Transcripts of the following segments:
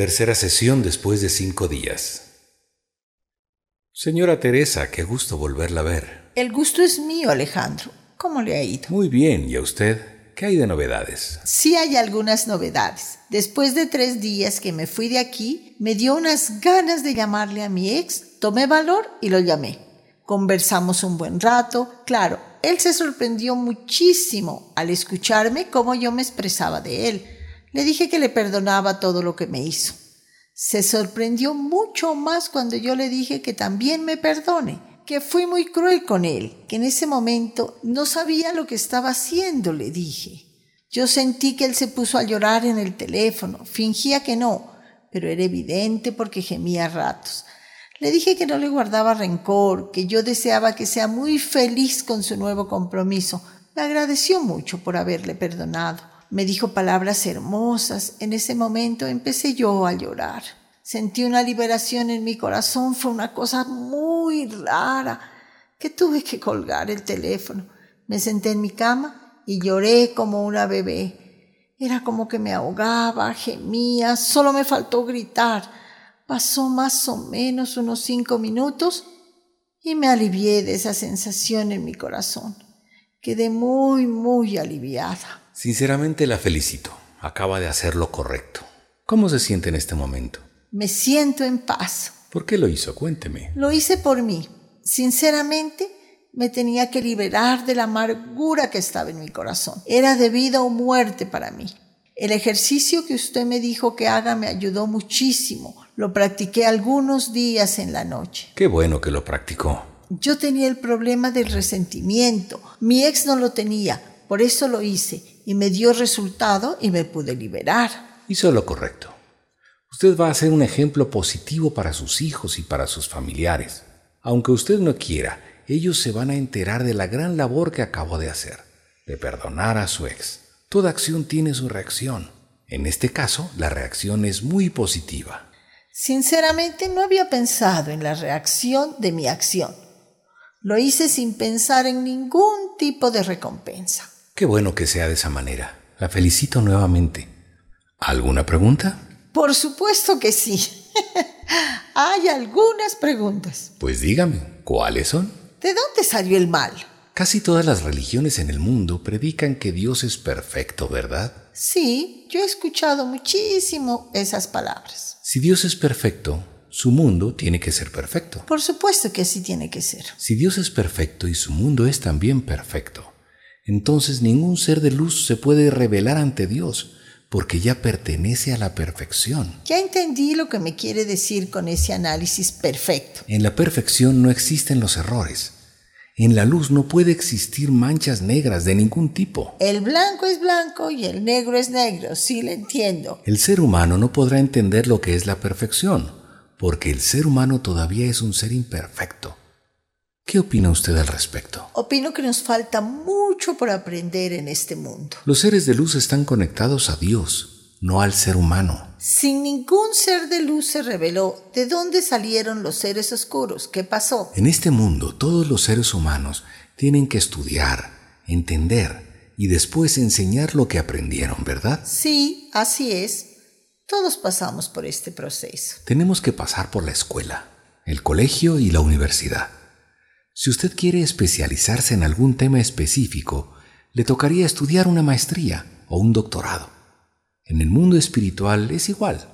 Tercera sesión después de cinco días. Señora Teresa, qué gusto volverla a ver. El gusto es mío, Alejandro. ¿Cómo le ha ido? Muy bien, ¿y a usted? ¿Qué hay de novedades? Sí hay algunas novedades. Después de tres días que me fui de aquí, me dio unas ganas de llamarle a mi ex, tomé valor y lo llamé. Conversamos un buen rato. Claro, él se sorprendió muchísimo al escucharme cómo yo me expresaba de él. Le dije que le perdonaba todo lo que me hizo. Se sorprendió mucho más cuando yo le dije que también me perdone, que fui muy cruel con él, que en ese momento no sabía lo que estaba haciendo, le dije. Yo sentí que él se puso a llorar en el teléfono, fingía que no, pero era evidente porque gemía a ratos. Le dije que no le guardaba rencor, que yo deseaba que sea muy feliz con su nuevo compromiso. Me agradeció mucho por haberle perdonado. Me dijo palabras hermosas. En ese momento empecé yo a llorar. Sentí una liberación en mi corazón. Fue una cosa muy rara que tuve que colgar el teléfono. Me senté en mi cama y lloré como una bebé. Era como que me ahogaba, gemía, solo me faltó gritar. Pasó más o menos unos cinco minutos y me alivié de esa sensación en mi corazón. Quedé muy, muy aliviada. Sinceramente la felicito. Acaba de hacer lo correcto. ¿Cómo se siente en este momento? Me siento en paz. ¿Por qué lo hizo? Cuénteme. Lo hice por mí. Sinceramente, me tenía que liberar de la amargura que estaba en mi corazón. Era de vida o muerte para mí. El ejercicio que usted me dijo que haga me ayudó muchísimo. Lo practiqué algunos días en la noche. Qué bueno que lo practicó. Yo tenía el problema del resentimiento. Mi ex no lo tenía. Por eso lo hice. Y me dio resultado y me pude liberar. Hizo lo correcto. Usted va a ser un ejemplo positivo para sus hijos y para sus familiares. Aunque usted no quiera, ellos se van a enterar de la gran labor que acabó de hacer, de perdonar a su ex. Toda acción tiene su reacción. En este caso, la reacción es muy positiva. Sinceramente no había pensado en la reacción de mi acción. Lo hice sin pensar en ningún tipo de recompensa. Qué bueno que sea de esa manera. La felicito nuevamente. ¿Alguna pregunta? Por supuesto que sí. Hay algunas preguntas. Pues dígame, ¿cuáles son? ¿De dónde salió el mal? Casi todas las religiones en el mundo predican que Dios es perfecto, ¿verdad? Sí, yo he escuchado muchísimo esas palabras. Si Dios es perfecto, su mundo tiene que ser perfecto. Por supuesto que así tiene que ser. Si Dios es perfecto y su mundo es también perfecto, entonces ningún ser de luz se puede revelar ante Dios, porque ya pertenece a la perfección. Ya entendí lo que me quiere decir con ese análisis perfecto. En la perfección no existen los errores. En la luz no puede existir manchas negras de ningún tipo. El blanco es blanco y el negro es negro, sí lo entiendo. El ser humano no podrá entender lo que es la perfección, porque el ser humano todavía es un ser imperfecto. ¿Qué opina usted al respecto? Opino que nos falta mucho por aprender en este mundo. Los seres de luz están conectados a Dios, no al ser humano. Sin ningún ser de luz se reveló de dónde salieron los seres oscuros. ¿Qué pasó? En este mundo todos los seres humanos tienen que estudiar, entender y después enseñar lo que aprendieron, ¿verdad? Sí, así es. Todos pasamos por este proceso. Tenemos que pasar por la escuela, el colegio y la universidad. Si usted quiere especializarse en algún tema específico, le tocaría estudiar una maestría o un doctorado. En el mundo espiritual es igual.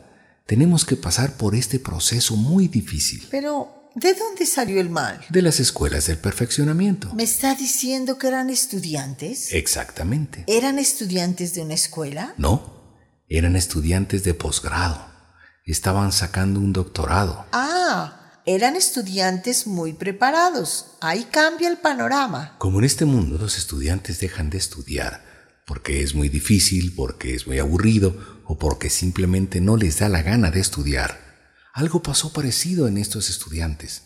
Tenemos que pasar por este proceso muy difícil. Pero, ¿de dónde salió el mal? De las escuelas del perfeccionamiento. ¿Me está diciendo que eran estudiantes? Exactamente. ¿Eran estudiantes de una escuela? No, eran estudiantes de posgrado. Estaban sacando un doctorado. Ah, eran estudiantes muy preparados. Ahí cambia el panorama. Como en este mundo los estudiantes dejan de estudiar porque es muy difícil, porque es muy aburrido o porque simplemente no les da la gana de estudiar. Algo pasó parecido en estos estudiantes.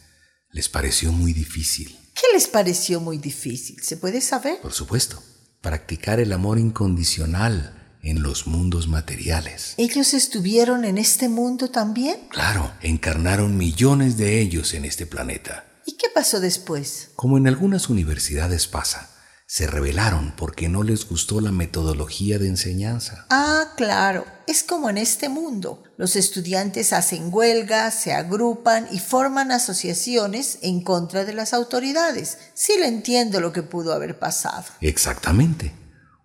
Les pareció muy difícil. ¿Qué les pareció muy difícil? ¿Se puede saber? Por supuesto, practicar el amor incondicional en los mundos materiales. ¿Ellos estuvieron en este mundo también? Claro, encarnaron millones de ellos en este planeta. ¿Y qué pasó después? Como en algunas universidades pasa, Se rebelaron porque no les gustó la metodología de enseñanza. Ah, claro, es como en este mundo. Los estudiantes hacen huelgas, se agrupan y forman asociaciones en contra de las autoridades. Sí le entiendo lo que pudo haber pasado. Exactamente.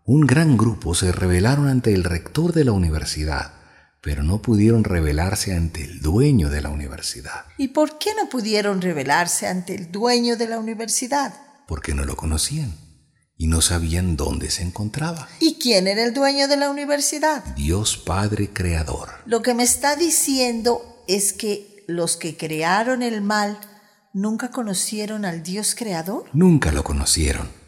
Un gran grupo se rebelaron ante el rector de la universidad, pero no pudieron rebelarse ante el dueño de la universidad. ¿Y por qué no pudieron rebelarse ante el dueño de la universidad? Porque no lo conocían y no sabían dónde se encontraba. ¿Y quién era el dueño de la universidad? Dios Padre Creador. Lo que me está diciendo es que los que crearon el mal nunca conocieron al Dios Creador. Nunca lo conocieron.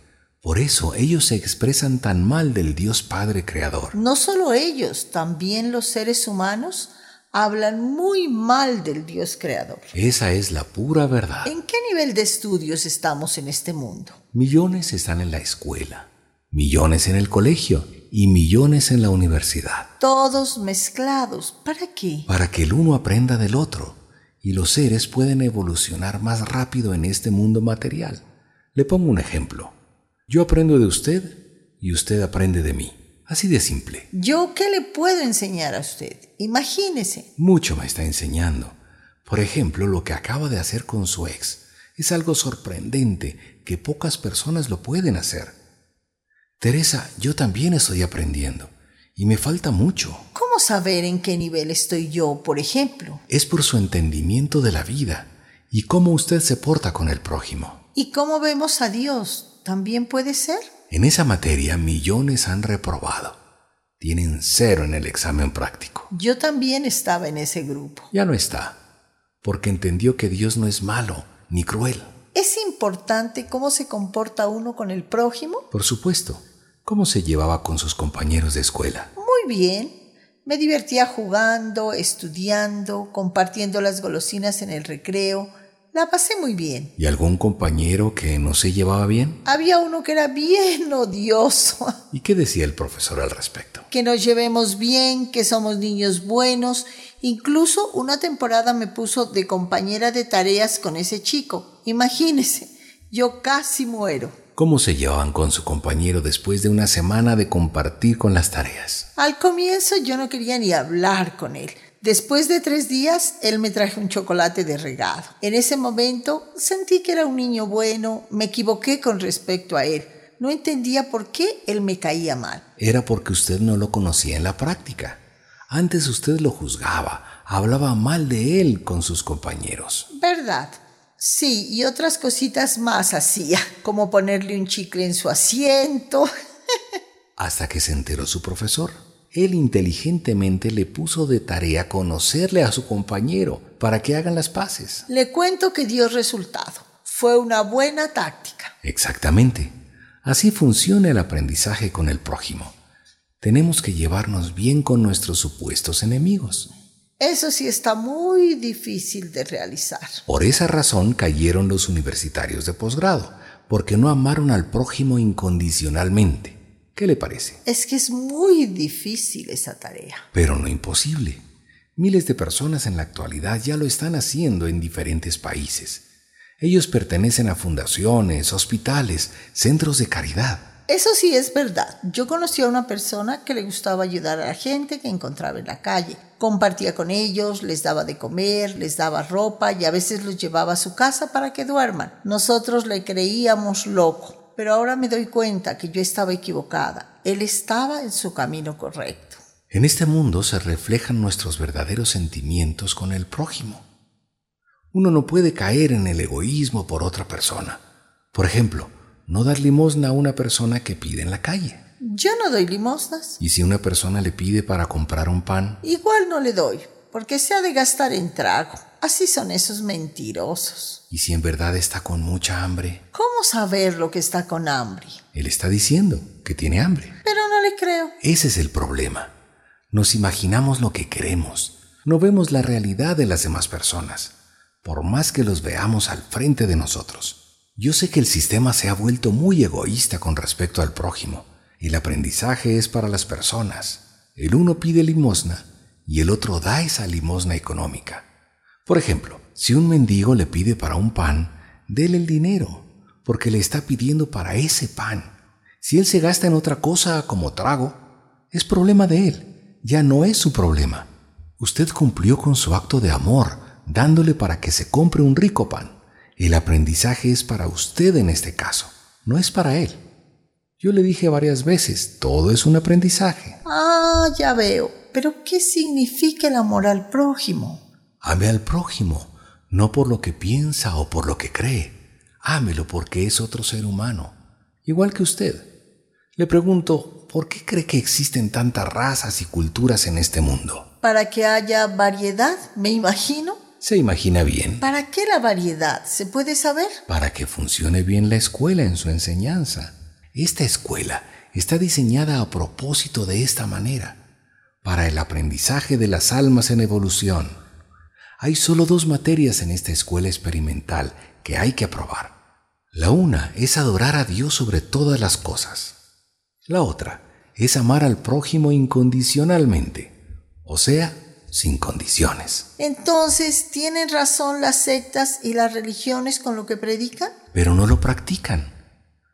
Por eso ellos se expresan tan mal del Dios Padre Creador. No solo ellos, también los seres humanos hablan muy mal del Dios creador. Esa es la pura verdad. ¿En qué nivel de estudios estamos en este mundo? Millones están en la escuela, millones en el colegio y millones en la universidad. Todos mezclados. ¿Para qué? Para que el uno aprenda del otro y los seres pueden evolucionar más rápido en este mundo material. Le pongo un ejemplo. Yo aprendo de usted y usted aprende de mí. Así de simple. ¿Yo qué le puedo enseñar a usted? Imagínese. Mucho me está enseñando. Por ejemplo, lo que acaba de hacer con su ex. Es algo sorprendente que pocas personas lo pueden hacer. Teresa, yo también estoy aprendiendo. Y me falta mucho. ¿Cómo saber en qué nivel estoy yo, por ejemplo? Es por su entendimiento de la vida y cómo usted se porta con el prójimo. ¿Y cómo vemos a Dios? ¿También puede ser? En esa materia millones han reprobado. Tienen cero en el examen práctico. Yo también estaba en ese grupo. Ya no está, porque entendió que Dios no es malo ni cruel. ¿Es importante cómo se comporta uno con el prójimo? Por supuesto. ¿Cómo se llevaba con sus compañeros de escuela? Muy bien. Me divertía jugando, estudiando, compartiendo las golosinas en el recreo, la pasé muy bien. ¿Y algún compañero que no se llevaba bien? Había uno que era bien odioso. ¿Y qué decía el profesor al respecto? Que nos llevemos bien, que somos niños buenos. Incluso una temporada me puso de compañera de tareas con ese chico. Imagínese, yo casi muero. ¿Cómo se llevaban con su compañero después de una semana de compartir con las tareas? Al comienzo yo no quería ni hablar con él. Después de tres días, él me trajo un chocolate de regado. En ese momento sentí que era un niño bueno, me equivoqué con respecto a él. No entendía por qué él me caía mal. Era porque usted no lo conocía en la práctica. Antes usted lo juzgaba, hablaba mal de él con sus compañeros. ¿Verdad? Sí, y otras cositas más hacía, como ponerle un chicle en su asiento. Hasta que se enteró su profesor él inteligentemente le puso de tarea conocerle a su compañero para que hagan las paces. Le cuento que dio resultado. Fue una buena táctica. Exactamente. Así funciona el aprendizaje con el prójimo. Tenemos que llevarnos bien con nuestros supuestos enemigos. Eso sí está muy difícil de realizar. Por esa razón cayeron los universitarios de posgrado, porque no amaron al prójimo incondicionalmente. ¿Qué le parece? Es que es muy difícil esa tarea. Pero no imposible. Miles de personas en la actualidad ya lo están haciendo en diferentes países. Ellos pertenecen a fundaciones, hospitales, centros de caridad. Eso sí es verdad. Yo conocí a una persona que le gustaba ayudar a la gente que encontraba en la calle. Compartía con ellos, les daba de comer, les daba ropa y a veces los llevaba a su casa para que duerman. Nosotros le creíamos loco pero ahora me doy cuenta que yo estaba equivocada. Él estaba en su camino correcto. En este mundo se reflejan nuestros verdaderos sentimientos con el prójimo. Uno no puede caer en el egoísmo por otra persona. Por ejemplo, no dar limosna a una persona que pide en la calle. Yo no doy limosnas. ¿Y si una persona le pide para comprar un pan? Igual no le doy, porque se ha de gastar en trago. Así son esos mentirosos. ¿Y si en verdad está con mucha hambre? ¿Cómo saber lo que está con hambre? Él está diciendo que tiene hambre. Pero no le creo. Ese es el problema. Nos imaginamos lo que queremos. No vemos la realidad de las demás personas, por más que los veamos al frente de nosotros. Yo sé que el sistema se ha vuelto muy egoísta con respecto al prójimo. El aprendizaje es para las personas. El uno pide limosna y el otro da esa limosna económica. Por ejemplo, si un mendigo le pide para un pan, déle el dinero, porque le está pidiendo para ese pan. Si él se gasta en otra cosa como trago, es problema de él, ya no es su problema. Usted cumplió con su acto de amor, dándole para que se compre un rico pan. El aprendizaje es para usted en este caso, no es para él. Yo le dije varias veces, todo es un aprendizaje. Ah, ya veo. Pero ¿qué significa el amor al prójimo? Ame al prójimo, no por lo que piensa o por lo que cree. Ámelo porque es otro ser humano, igual que usted. Le pregunto, ¿por qué cree que existen tantas razas y culturas en este mundo? Para que haya variedad, me imagino. Se imagina bien. ¿Para qué la variedad? ¿Se puede saber? Para que funcione bien la escuela en su enseñanza. Esta escuela está diseñada a propósito de esta manera, para el aprendizaje de las almas en evolución. Hay solo dos materias en esta escuela experimental que hay que aprobar. La una es adorar a Dios sobre todas las cosas. La otra es amar al prójimo incondicionalmente, o sea, sin condiciones. Entonces, ¿tienen razón las sectas y las religiones con lo que predican? Pero no lo practican.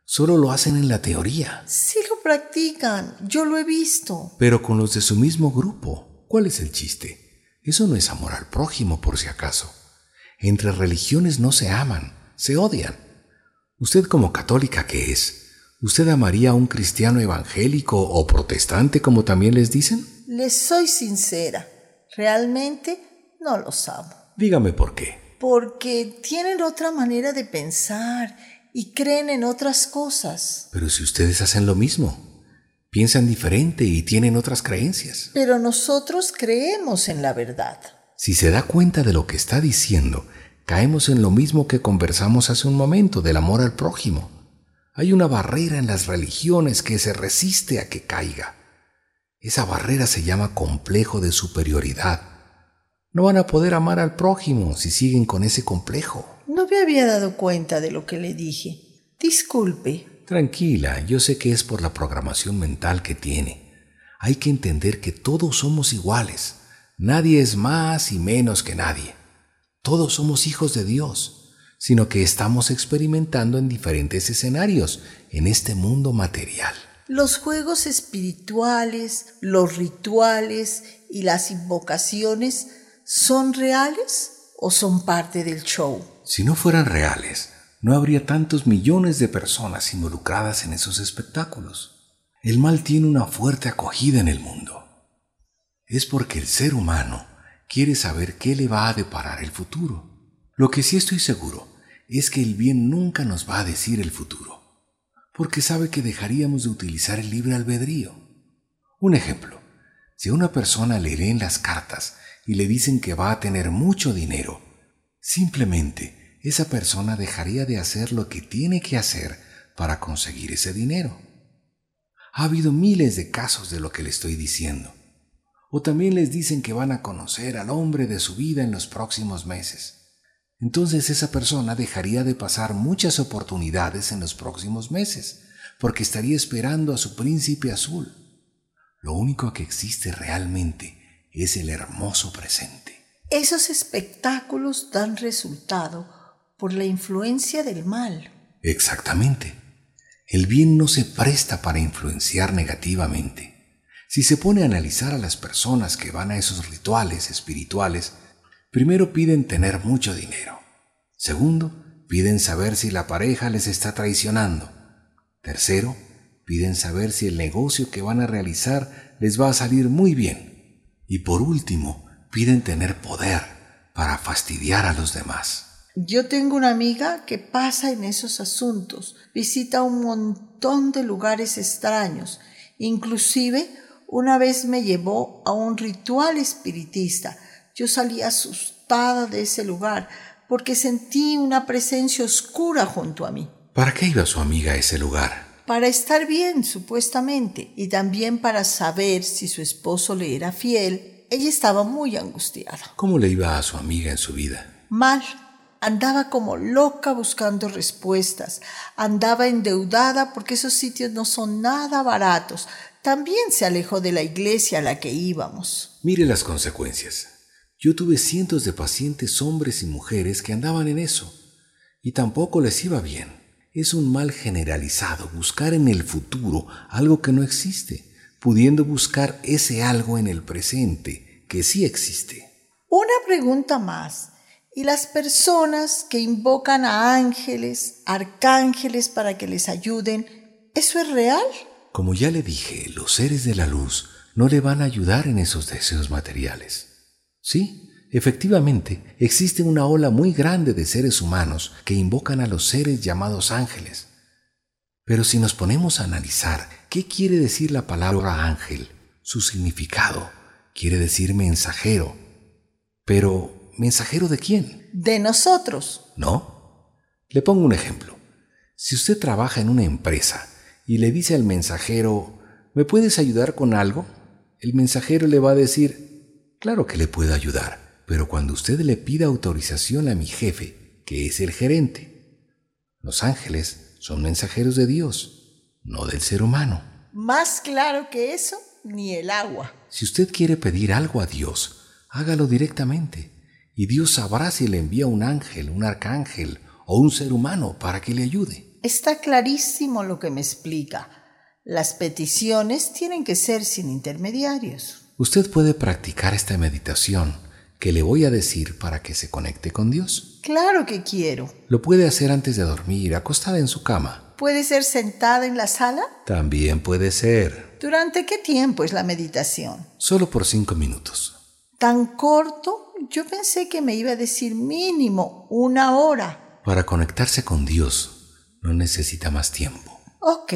Solo lo hacen en la teoría. Sí lo practican, yo lo he visto. Pero con los de su mismo grupo. ¿Cuál es el chiste? Eso no es amor al prójimo, por si acaso. Entre religiones no se aman, se odian. Usted como católica que es, ¿usted amaría a un cristiano evangélico o protestante como también les dicen? Les soy sincera, realmente no los amo. Dígame por qué. Porque tienen otra manera de pensar y creen en otras cosas. Pero si ustedes hacen lo mismo, piensan diferente y tienen otras creencias. Pero nosotros creemos en la verdad. Si se da cuenta de lo que está diciendo, caemos en lo mismo que conversamos hace un momento del amor al prójimo. Hay una barrera en las religiones que se resiste a que caiga. Esa barrera se llama complejo de superioridad. No van a poder amar al prójimo si siguen con ese complejo. No me había dado cuenta de lo que le dije. Disculpe. Tranquila, yo sé que es por la programación mental que tiene. Hay que entender que todos somos iguales. Nadie es más y menos que nadie. Todos somos hijos de Dios, sino que estamos experimentando en diferentes escenarios en este mundo material. Los juegos espirituales, los rituales y las invocaciones son reales o son parte del show? Si no fueran reales, no habría tantos millones de personas involucradas en esos espectáculos. El mal tiene una fuerte acogida en el mundo. Es porque el ser humano quiere saber qué le va a deparar el futuro. Lo que sí estoy seguro es que el bien nunca nos va a decir el futuro, porque sabe que dejaríamos de utilizar el libre albedrío. Un ejemplo, si una persona le leen las cartas y le dicen que va a tener mucho dinero, Simplemente esa persona dejaría de hacer lo que tiene que hacer para conseguir ese dinero. Ha habido miles de casos de lo que le estoy diciendo. O también les dicen que van a conocer al hombre de su vida en los próximos meses. Entonces esa persona dejaría de pasar muchas oportunidades en los próximos meses, porque estaría esperando a su príncipe azul. Lo único que existe realmente es el hermoso presente. Esos espectáculos dan resultado por la influencia del mal. Exactamente. El bien no se presta para influenciar negativamente. Si se pone a analizar a las personas que van a esos rituales espirituales, primero piden tener mucho dinero. Segundo, piden saber si la pareja les está traicionando. Tercero, piden saber si el negocio que van a realizar les va a salir muy bien. Y por último, piden tener poder para fastidiar a los demás. Yo tengo una amiga que pasa en esos asuntos, visita un montón de lugares extraños, inclusive una vez me llevó a un ritual espiritista. Yo salí asustada de ese lugar porque sentí una presencia oscura junto a mí. ¿Para qué iba su amiga a ese lugar? Para estar bien, supuestamente, y también para saber si su esposo le era fiel ella estaba muy angustiada. ¿Cómo le iba a su amiga en su vida? Mal. Andaba como loca buscando respuestas. Andaba endeudada porque esos sitios no son nada baratos. También se alejó de la iglesia a la que íbamos. Mire las consecuencias. Yo tuve cientos de pacientes hombres y mujeres que andaban en eso. Y tampoco les iba bien. Es un mal generalizado buscar en el futuro algo que no existe, pudiendo buscar ese algo en el presente que sí existe. Una pregunta más. ¿Y las personas que invocan a ángeles, arcángeles para que les ayuden, eso es real? Como ya le dije, los seres de la luz no le van a ayudar en esos deseos materiales. Sí, efectivamente, existe una ola muy grande de seres humanos que invocan a los seres llamados ángeles. Pero si nos ponemos a analizar qué quiere decir la palabra ángel, su significado, quiere decir mensajero. Pero, ¿mensajero de quién? De nosotros. No. Le pongo un ejemplo. Si usted trabaja en una empresa y le dice al mensajero, ¿me puedes ayudar con algo? el mensajero le va a decir, claro que le puedo ayudar, pero cuando usted le pida autorización a mi jefe, que es el gerente. Los ángeles son mensajeros de Dios, no del ser humano. Más claro que eso, ni el agua. Si usted quiere pedir algo a Dios, hágalo directamente, y Dios sabrá si le envía un ángel, un arcángel o un ser humano para que le ayude. Está clarísimo lo que me explica. Las peticiones tienen que ser sin intermediarios. Usted puede practicar esta meditación que le voy a decir para que se conecte con Dios. Claro que quiero. Lo puede hacer antes de dormir, acostada en su cama. ¿Puede ser sentada en la sala? También puede ser. ¿Durante qué tiempo es la meditación? Solo por cinco minutos. ¿Tan corto? Yo pensé que me iba a decir mínimo una hora. Para conectarse con Dios no necesita más tiempo. Ok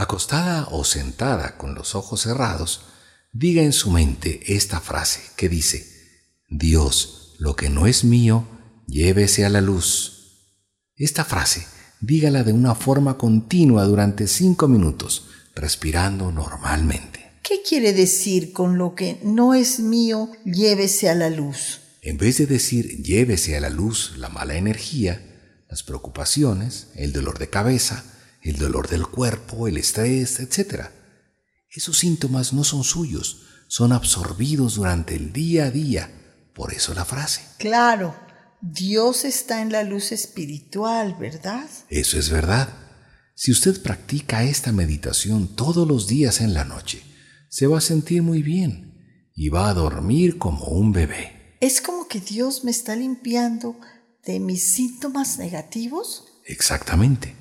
acostada o sentada con los ojos cerrados, diga en su mente esta frase que dice, Dios, lo que no es mío, llévese a la luz. Esta frase, dígala de una forma continua durante cinco minutos, respirando normalmente. ¿Qué quiere decir con lo que no es mío, llévese a la luz? En vez de decir llévese a la luz la mala energía, las preocupaciones, el dolor de cabeza, el dolor del cuerpo, el estrés, etc. Esos síntomas no son suyos, son absorbidos durante el día a día. Por eso la frase. Claro, Dios está en la luz espiritual, ¿verdad? Eso es verdad. Si usted practica esta meditación todos los días en la noche, se va a sentir muy bien y va a dormir como un bebé. ¿Es como que Dios me está limpiando de mis síntomas negativos? Exactamente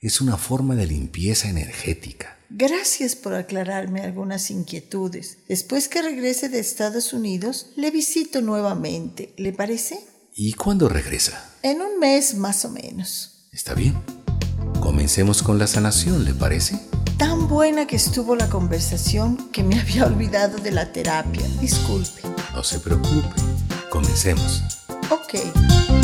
es una forma de limpieza energética. Gracias por aclararme algunas inquietudes. Después que regrese de Estados Unidos, le visito nuevamente. ¿Le parece? ¿Y cuándo regresa? En un mes más o menos. Está bien. Comencemos con la sanación, ¿le parece? Tan buena que estuvo la conversación que me había olvidado de la terapia. Disculpe. No se preocupe. Comencemos. Ok.